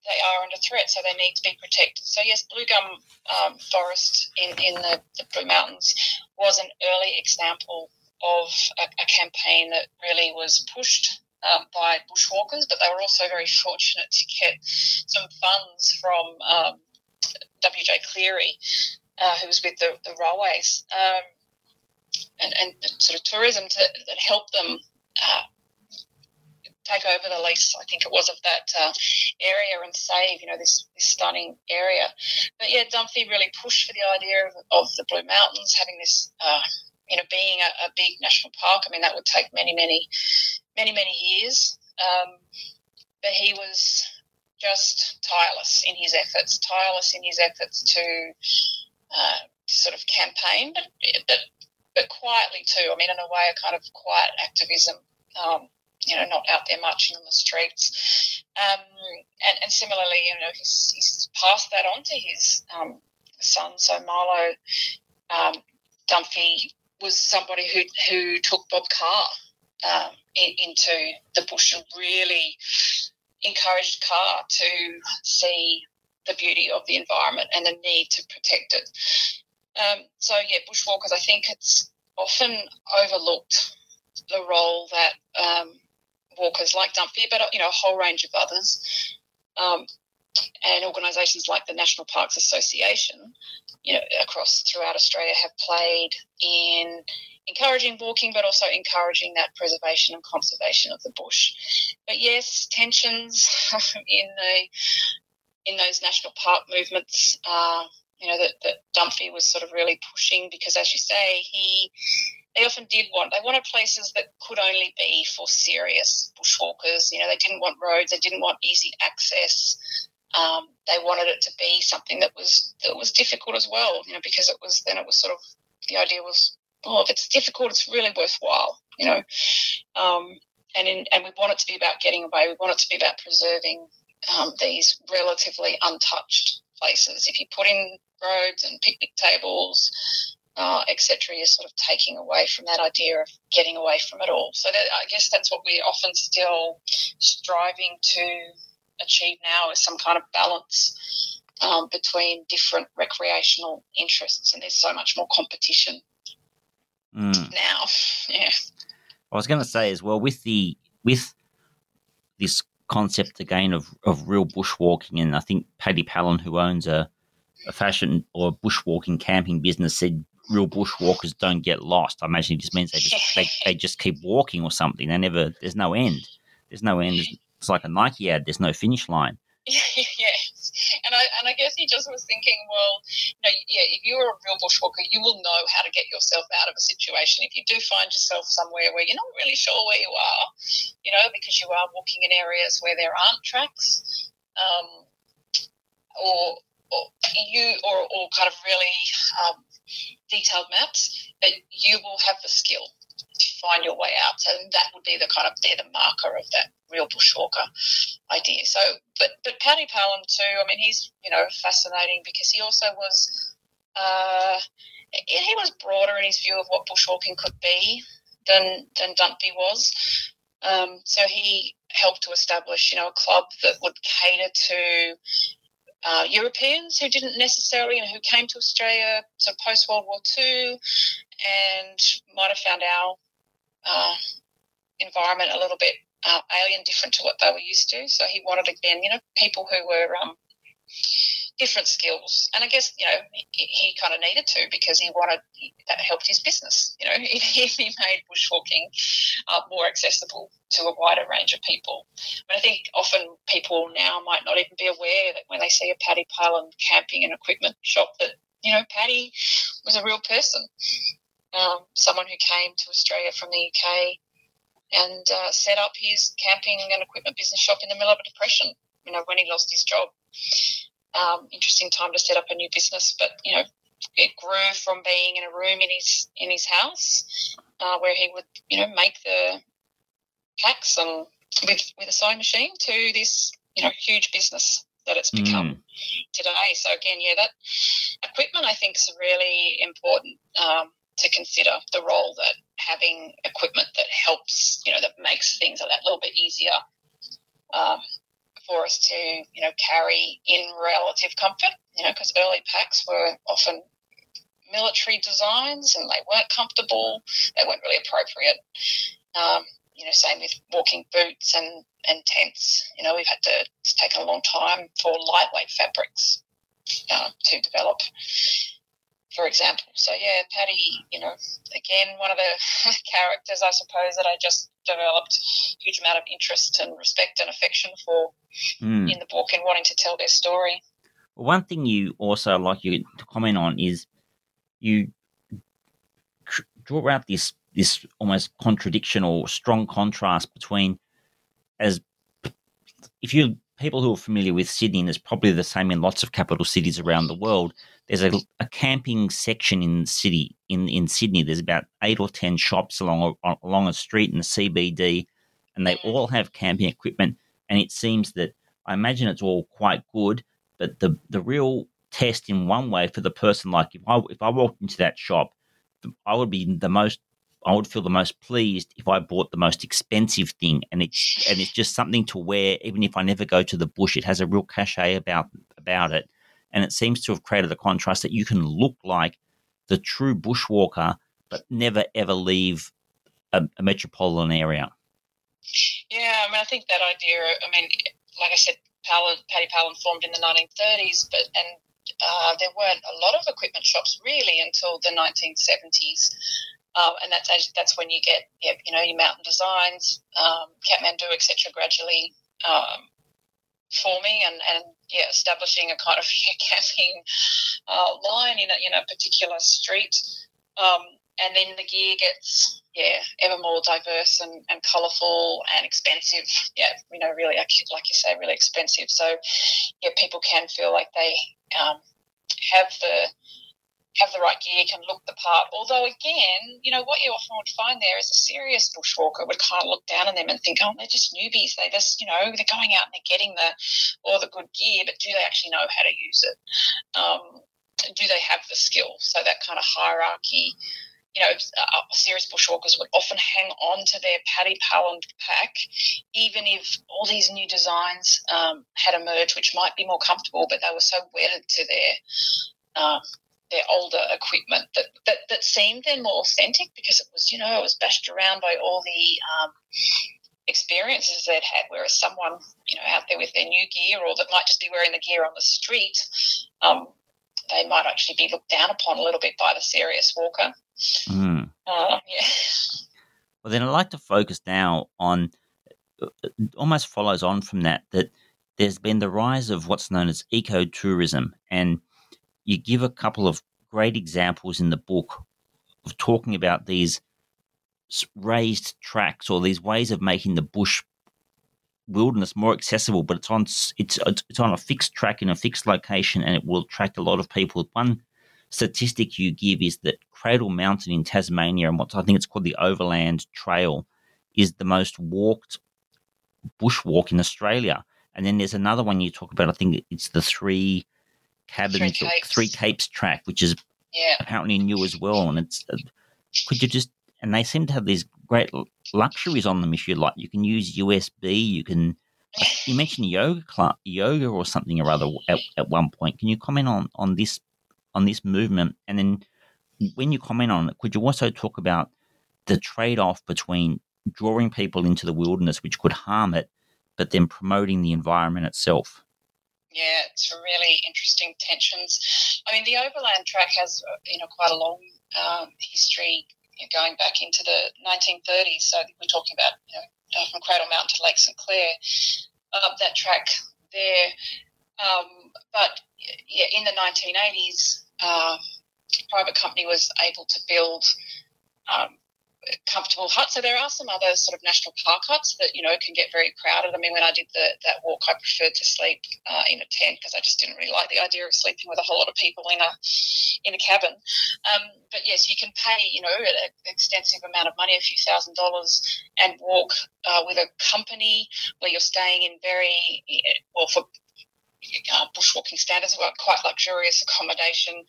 they are under threat, so they need to be protected. So yes, blue gum um, forest in, in the, the, Blue Mountains was an early example of a, a campaign that really was pushed um, by bushwalkers, but they were also very fortunate to get some funds from um, W.J. Cleary, uh, who was with the, the railways, um, and, and sort of tourism to, that helped them uh, take over the lease, I think it was, of that uh, area and save, you know, this, this stunning area. But yeah, Dunphy really pushed for the idea of, of the Blue Mountains having this, uh, you know, being a, a, big national park. I mean, that would take many, many, many, many years. Um, but he was just tireless in his efforts, tireless in his efforts to, uh, to sort of campaign, but, but but quietly too. I mean, in a way, a kind of quiet activism. Um, you know, not out there marching on the streets. Um, and, and, similarly, you know, he's, he's, passed that on to his um, son. So Milo um, Dunphy was somebody who, who took Bob Carr um, in, into the bush and really encouraged Carr to see the beauty of the environment and the need to protect it. Um, so, yeah, bushwalkers, I think it's often overlooked the role that um, walkers like Dunphy, but you know a whole range of others, um, and organisations like the National Parks Association, you know, across throughout Australia have played in encouraging walking, but also encouraging that preservation and conservation of the bush. But yes, tensions in the in those national park movements. Uh, you know that, that Dunphy was sort of really pushing because, as you say, he they often did want they wanted places that could only be for serious bushwalkers. You know, they didn't want roads, they didn't want easy access. Um, they wanted it to be something that was that was difficult as well. You know, because it was then it was sort of the idea was, oh, if it's difficult, it's really worthwhile. You know, um, and in, and we want it to be about getting away. We want it to be about preserving um, these relatively untouched places. If you put in roads and picnic tables uh, etc., you're sort of taking away from that idea of getting away from it all. So that, I guess that's what we're often still striving to achieve now is some kind of balance um, between different recreational interests, and there's so much more competition mm. now. Yeah. I was going to say as well with the with this concept again of, of real bushwalking, and I think Paddy Pallin, who owns a, a fashion or bushwalking camping business, said real bushwalkers don't get lost. I imagine it just means they just they, they just keep walking or something. They never there's no end. There's no end. It's like a Nike ad. There's no finish line. yes, and I and I guess he just was thinking, well, you know, yeah, if you're a real bushwalker, you will know how to get yourself out of a situation. If you do find yourself somewhere where you're not really sure where you are, you know, because you are walking in areas where there aren't tracks, um, or or you or, or kind of really um, detailed maps, but you will have the skill to find your way out. So that would be the kind of they're the marker of that real bushwalker idea. So, but but Paddy Pallin too. I mean, he's you know fascinating because he also was uh, he was broader in his view of what bushwalking could be than than Dunphy was. Um, so he helped to establish, you know, a club that would cater to uh, Europeans who didn't necessarily, know, who came to Australia so post World War II and might have found our uh, environment a little bit uh, alien, different to what they were used to. So he wanted again, you know, people who were um, different skills. And I guess, you know, he, he kind of needed to because he wanted, that helped his business. You know, he, he made bushwalking uh, more accessible to a wider range of people. But I think often people now might not even be aware that when they see a Paddy Pallin camping and equipment shop that, you know, Paddy was a real person. Um, someone who came to Australia from the UK and uh, set up his camping and equipment business shop in the middle of a depression, you know, when he lost his job um, interesting time to set up a new business. But you know, it grew from being in a room in his in his house uh, where he would you know make the packs and with with a sewing machine to this you know huge business that it's become mm. today. So again, yeah, that equipment I think is really important um, to consider the role that having equipment that helps you know that makes things a little bit easier um, for us to, you know, carry in relative comfort, you know, because early packs were often military designs and they weren't comfortable, they weren't really appropriate. Um, you know, same with walking boots and, and tents. You know, we've had to, it's taken a long time for lightweight fabrics uh, to develop for example. So yeah, Paddy, you know, again, one of the characters I suppose that I just developed huge amount of interest and respect and affection for mm. in the book and wanting to tell their story. one thing you also like you to comment on is you draw out this this almost contradiction or strong contrast between as if you people who are familiar with Sydney, and it's probably the same in lots of capital cities around the world, there's a, a camping section in the city in, in Sydney. There's about eight or ten shops along a, along a street in the CBD, and they all have camping equipment. And it seems that I imagine it's all quite good, but the the real test in one way for the person like if I if I walked into that shop, I would be the most I would feel the most pleased if I bought the most expensive thing, and it's and it's just something to wear. Even if I never go to the bush, it has a real cachet about about it, and it seems to have created a contrast that you can look like the true bushwalker, but never ever leave a, a metropolitan area. Yeah, I mean, I think that idea. I mean, like I said, Paddy Pallin formed in the 1930s, but and uh, there weren't a lot of equipment shops really until the 1970s. Um, and that's that's when you get yeah, you know your mountain designs, um, Kathmandu, etc. Gradually um, forming and, and yeah, establishing a kind of camping uh, line in a, in a particular street. Um, and then the gear gets yeah ever more diverse and, and colourful and expensive. Yeah, you know, really like you say, really expensive. So yeah, people can feel like they um, have the have the right gear, can look the part. Although, again, you know, what you often would find there is a serious bushwalker would kind of look down on them and think, oh, they're just newbies. They just, you know, they're going out and they're getting the all the good gear, but do they actually know how to use it? Um, do they have the skill? So that kind of hierarchy. You know, uh, serious bushwalkers would often hang on to their Paddy Pallin pack, even if all these new designs um, had emerged, which might be more comfortable, but they were so wedded to their um, their older equipment that, that, that seemed then more authentic because it was, you know, it was bashed around by all the um, experiences they'd had. Whereas someone, you know, out there with their new gear or that might just be wearing the gear on the street, um, they might actually be looked down upon a little bit by the serious walker. Mm. Uh, yeah. Well, then I'd like to focus now on almost follows on from that that there's been the rise of what's known as eco tourism and you give a couple of great examples in the book of talking about these raised tracks or these ways of making the bush wilderness more accessible but it's on it's it's on a fixed track in a fixed location and it will attract a lot of people. One statistic you give is that cradle mountain in tasmania and what i think it's called the overland trail is the most walked bushwalk in australia. And then there's another one you talk about i think it's the three cabins three capes. three capes track, which is yeah. apparently new as well. And it's uh, could you just and they seem to have these great luxuries on them. If you like, you can use USB. You can. You mentioned yoga club, yoga or something or other at, at one point. Can you comment on on this on this movement? And then when you comment on it, could you also talk about the trade off between drawing people into the wilderness, which could harm it, but then promoting the environment itself? Yeah, it's really interesting tensions. I mean, the overland track has you know quite a long um, history you know, going back into the 1930s. So we're talking about you know from Cradle Mountain to Lake St Clair, up that track there. Um, but yeah, in the 1980s, uh, private company was able to build um, comfortable hut. So there are some other sort of national park huts that you know can get very crowded. I mean, when I did the, that walk, I preferred to sleep uh, in a tent because I just didn't really like the idea of sleeping with a whole lot of people in a in a cabin. Um, but yes, you can pay you know an extensive amount of money, a few thousand dollars, and walk uh, with a company where you're staying in very well for uh, bushwalking standards, quite luxurious accommodation,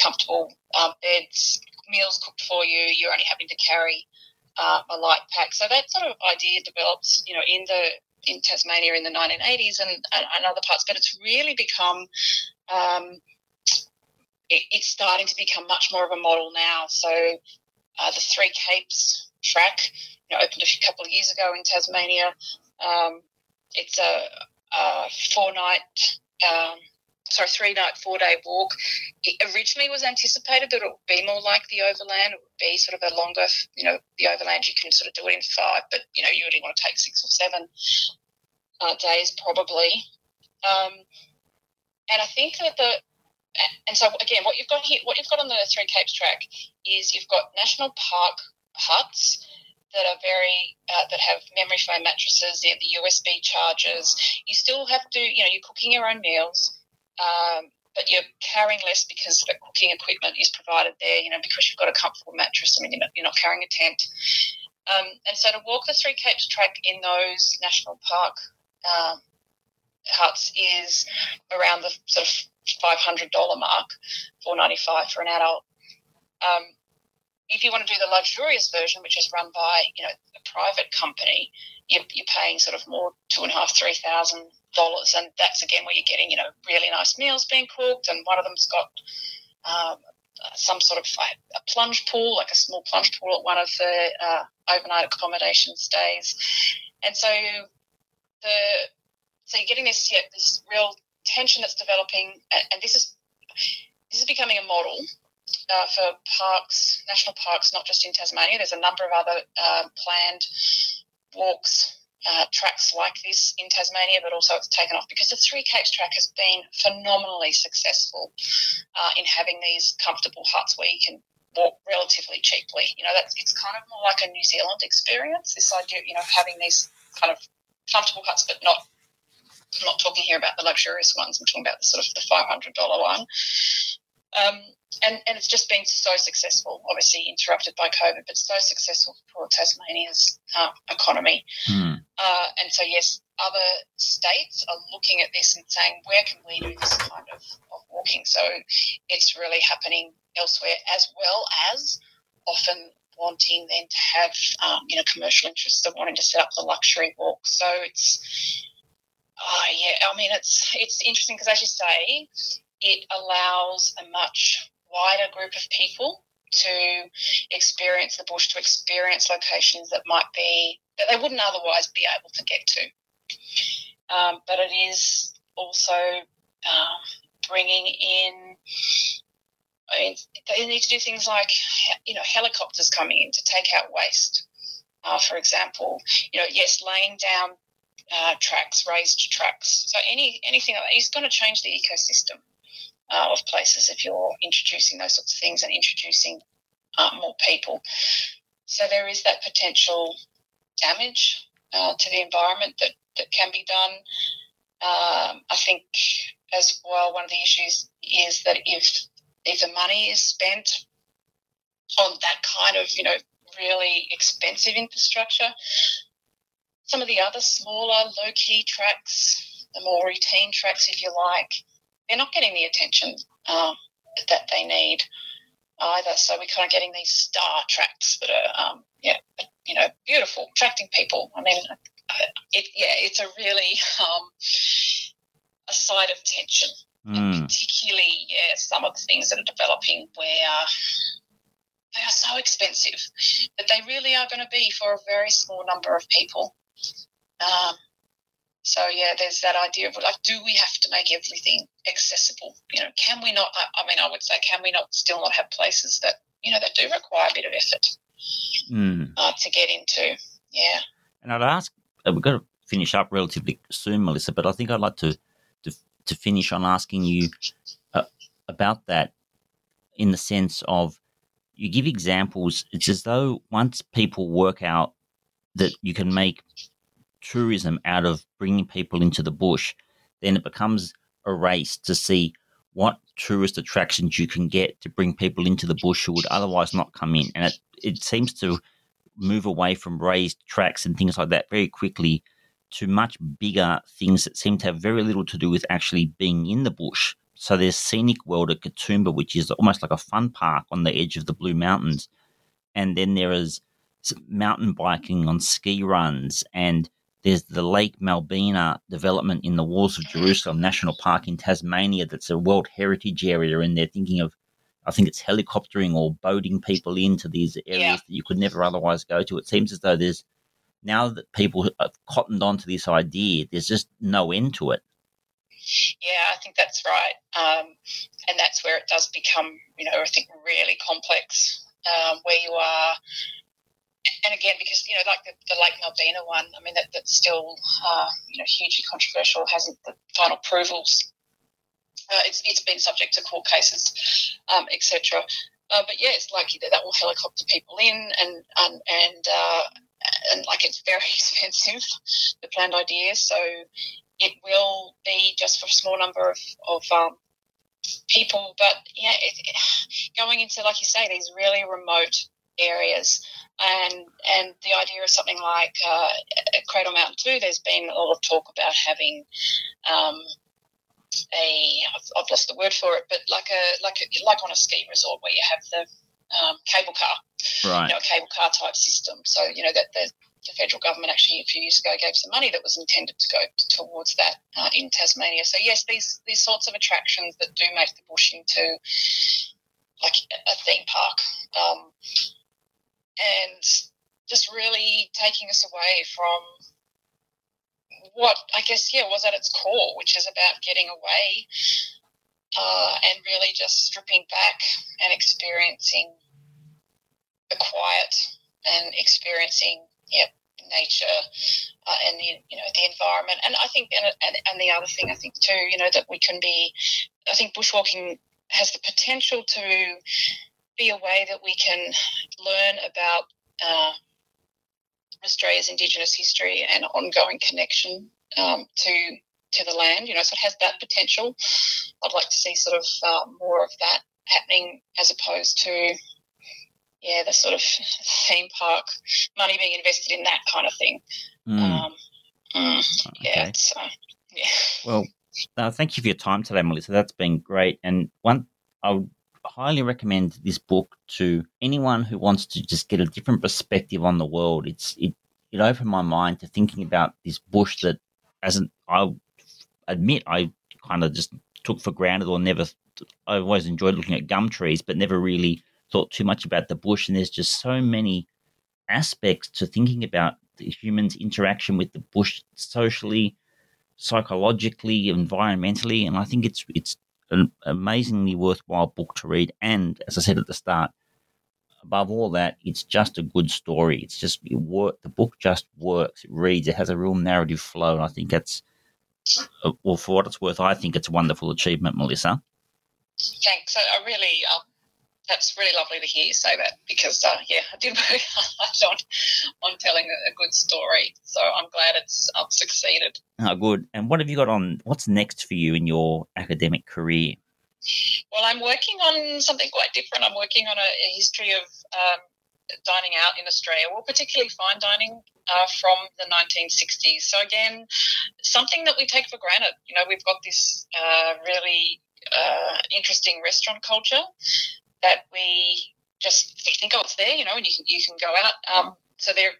comfortable um, beds, meals cooked for you. You're only having to carry uh, a light pack. So that sort of idea develops, you know, in the in Tasmania in the 1980s and, and, other parts, but it's really become um, it, it's starting to become much more of a model now. So uh, the Three Capes track, you know, opened a couple of years ago in Tasmania. Um, it's a, a four night um, sorry, three night, four day walk. It originally was anticipated that it would be more like the overland. It would be sort of a longer, you know, the overland you can sort of do it in five, but you know, you really want to take six or seven uh, days probably. Um, and I think that the and so again, what you've got here, what you've got on the Three Capes track is you've got national park huts that are very uh, that have memory foam mattresses, the USB chargers. You still have to, you know, you're cooking your own meals um, but you're carrying less because the cooking equipment is provided there, you know, because you've got a comfortable mattress. I mean, you're not, you're not carrying a tent. Um, and so to walk the Three Capes track in those national park um, huts is around the sort of $500 mark, 495 for an adult. Um, if you want to do the luxurious version, which is run by you know a private company, you're, you're paying sort of more two and a half, three thousand dollars, and that's again where you're getting you know really nice meals being cooked, and one of them's got um, some sort of a plunge pool, like a small plunge pool at one of the uh, overnight accommodation stays, and so the so you're getting this yeah, this real tension that's developing, and, and this is this is becoming a model uh, for parks, national parks, not just in Tasmania. There's a number of other uh, planned walks uh, tracks like this in Tasmania, but also it's taken off because the Three Capes track has been phenomenally successful uh, in having these comfortable huts where you can walk relatively cheaply. You know, that's it's kind of more like a New Zealand experience. This idea, you know, having these kind of comfortable huts, but not. I'm not talking here about the luxurious ones. I'm talking about the sort of the five hundred dollar one. Um, and, and it's just been so successful, obviously interrupted by COVID, but so successful for Tasmania's uh, economy. Mm. Uh, and so, yes, other states are looking at this and saying, where can we do this kind of, of walking? So it's really happening elsewhere, as well as often wanting then to have, um, you know, commercial interests of wanting to set up the luxury walk. So it's, oh, yeah, I mean, it's, it's interesting because, as you say, it allows a much wider group of people to experience the bush, to experience locations that might be that they wouldn't otherwise be able to get to. Um, but it is also um, bringing in. I mean, they need to do things like, you know, helicopters coming in to take out waste. Uh, for example, you know, yes, laying down uh, tracks, raised tracks. So any anything like that is going to change the ecosystem uh, of places if you're introducing those sorts of things and introducing uh, more people. So there is that potential damage uh, to the environment that, that can be done. Um, I think as well, one of the issues is that if if the money is spent on that kind of you know really expensive infrastructure, some of the other smaller low key tracks, the more routine tracks, if you like, they're not getting the attention um, that they need. either. So we're kind of getting these star tracks that are, um, yeah, you know, beautiful, attracting people. I mean, it, yeah, it's a really um, a side of tension, Mm. particularly yeah, some of the things that are developing where they are so expensive that they really are going to be for a very small number of people. Um, so yeah, there's that idea of like, do we have to make everything accessible? You know, can we not? I, I mean, I would say, can we not still not have places that you know that do require a bit of effort Mm. uh, to get into? Yeah. And I'd ask, uh, we've got to finish up relatively soon, Melissa, but I think I'd like to to, to finish on asking you uh, about that in the sense of you give examples. It's as though once people work out that you can make tourism out of bringing people into the bush, then it becomes a race to see what tourist attractions you can get to bring people into the bush who would otherwise not come in. And it, it seems to move away from raised tracks and things like that very quickly to much bigger things that seem to have very little to do with actually being in the bush. So there's Scenic World at Katoomba, which is almost like a fun park on the edge of the Blue Mountains. And then there is mountain biking on ski runs. And there's the Lake Malbena development in the Walls of Jerusalem National Park in Tasmania that's a World Heritage Area. And they're thinking of, I think it's helicoptering or boating people into these areas Yeah. that you could never otherwise go to. It seems as though there's now that people have cottoned onto this idea, there's just no end to it. Yeah, I think that's right. Um, and that's where it does become, you know, I think really complex, um, where you are. And again, because, you know, like the, the Lake Malbena one, I mean, that, that's still, uh, you know, hugely controversial, hasn't the final approvals. Uh, it's, it's been subject to court cases, um, etc. Uh, but yeah, it's likely that that will helicopter people in and, and, and, uh, and like it's very expensive, the planned idea. So it will be just for a small number of, of um, people. But yeah, it, going into, like you say, these really remote areas. And and the idea of something like uh, at Cradle Mountain too, there's been a lot of talk about having um, a I've, I've lost the word for it, but like a like a, like on a ski resort where you have the um, cable car Right. you know, a cable car type system. So, you know, that the, the federal government actually a few years ago gave some money that was intended to go towards that uh, in Tasmania. So, yes, these these sorts of attractions that do make the bush into like a theme park, um, and just really taking us away from what I guess, yeah, was at its core, which is about getting away uh, and really just stripping back and experiencing the quiet and experiencing yeah, nature uh, and the you know the environment. And I think and, and and the other thing I think too, you know, that we can be. I think bushwalking has the potential to be a way that we can learn about uh, Australia's Indigenous history and ongoing connection um, to to the land. You know, so it has that potential. I'd like to see sort of uh, more of that happening as opposed to yeah, the sort of theme park money being invested in that kind of thing. Mm, Um, mm, yeah, okay. it's, uh, yeah. Well, uh, thank you for your time today, Melissa. That's been great. And one, I highly recommend this book to anyone who wants to just get a different perspective on the world. It's it it opened my mind to thinking about this bush that, as an I admit, I kind of just took for granted or never. I always enjoyed looking at gum trees, but never really thought too much about the bush. And there's just so many aspects to thinking about the humans' interaction with the bush socially, psychologically, environmentally, and I think it's it's an amazingly worthwhile book to read. And as I said at the start, above all that, it's just a good story. It's just it work. The book just works. It reads. It has a real narrative flow, and I think that's uh, well for what it's worth. I think it's a wonderful achievement, Melissa. Thanks. I, I really, um, that's really lovely to hear you say that because, uh, yeah, I did work hard on, on telling a, good story. So I'm glad it's um, succeeded. Oh, good. And what have you got on? What's next for you in your academic career? Well, I'm working on something quite different. I'm working on a, a history of um, dining out in Australia, well, particularly fine dining uh, from the 1960s. So, again, something that we take for granted. You know, we've got this uh, really uh, interesting restaurant culture, that we just think, oh, it's there, you know, and you can you can go out. Um, so there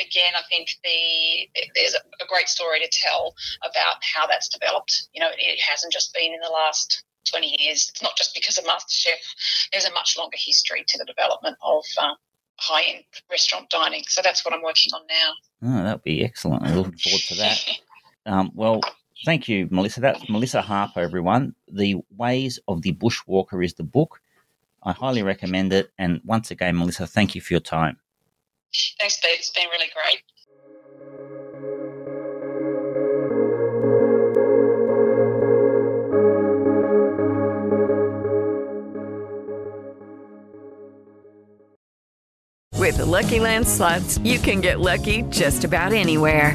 again, I think the there's a, great story to tell about how that's developed. You know, it hasn't just been in the last 20 years. It's not just because of MasterChef. There's a much longer history to the development of uh, high-end restaurant dining. So that's what I'm working on now. Oh, that'd be excellent. I'm looking forward to that. um, well, thank you, Melissa. That's Melissa Harper, everyone. The Ways of the Bushwalker is the book. I highly recommend it. And once again, Melissa, thank you for your time. Thanks, Pete. It's been really great. With the Lucky Land slots, you can get lucky just about anywhere.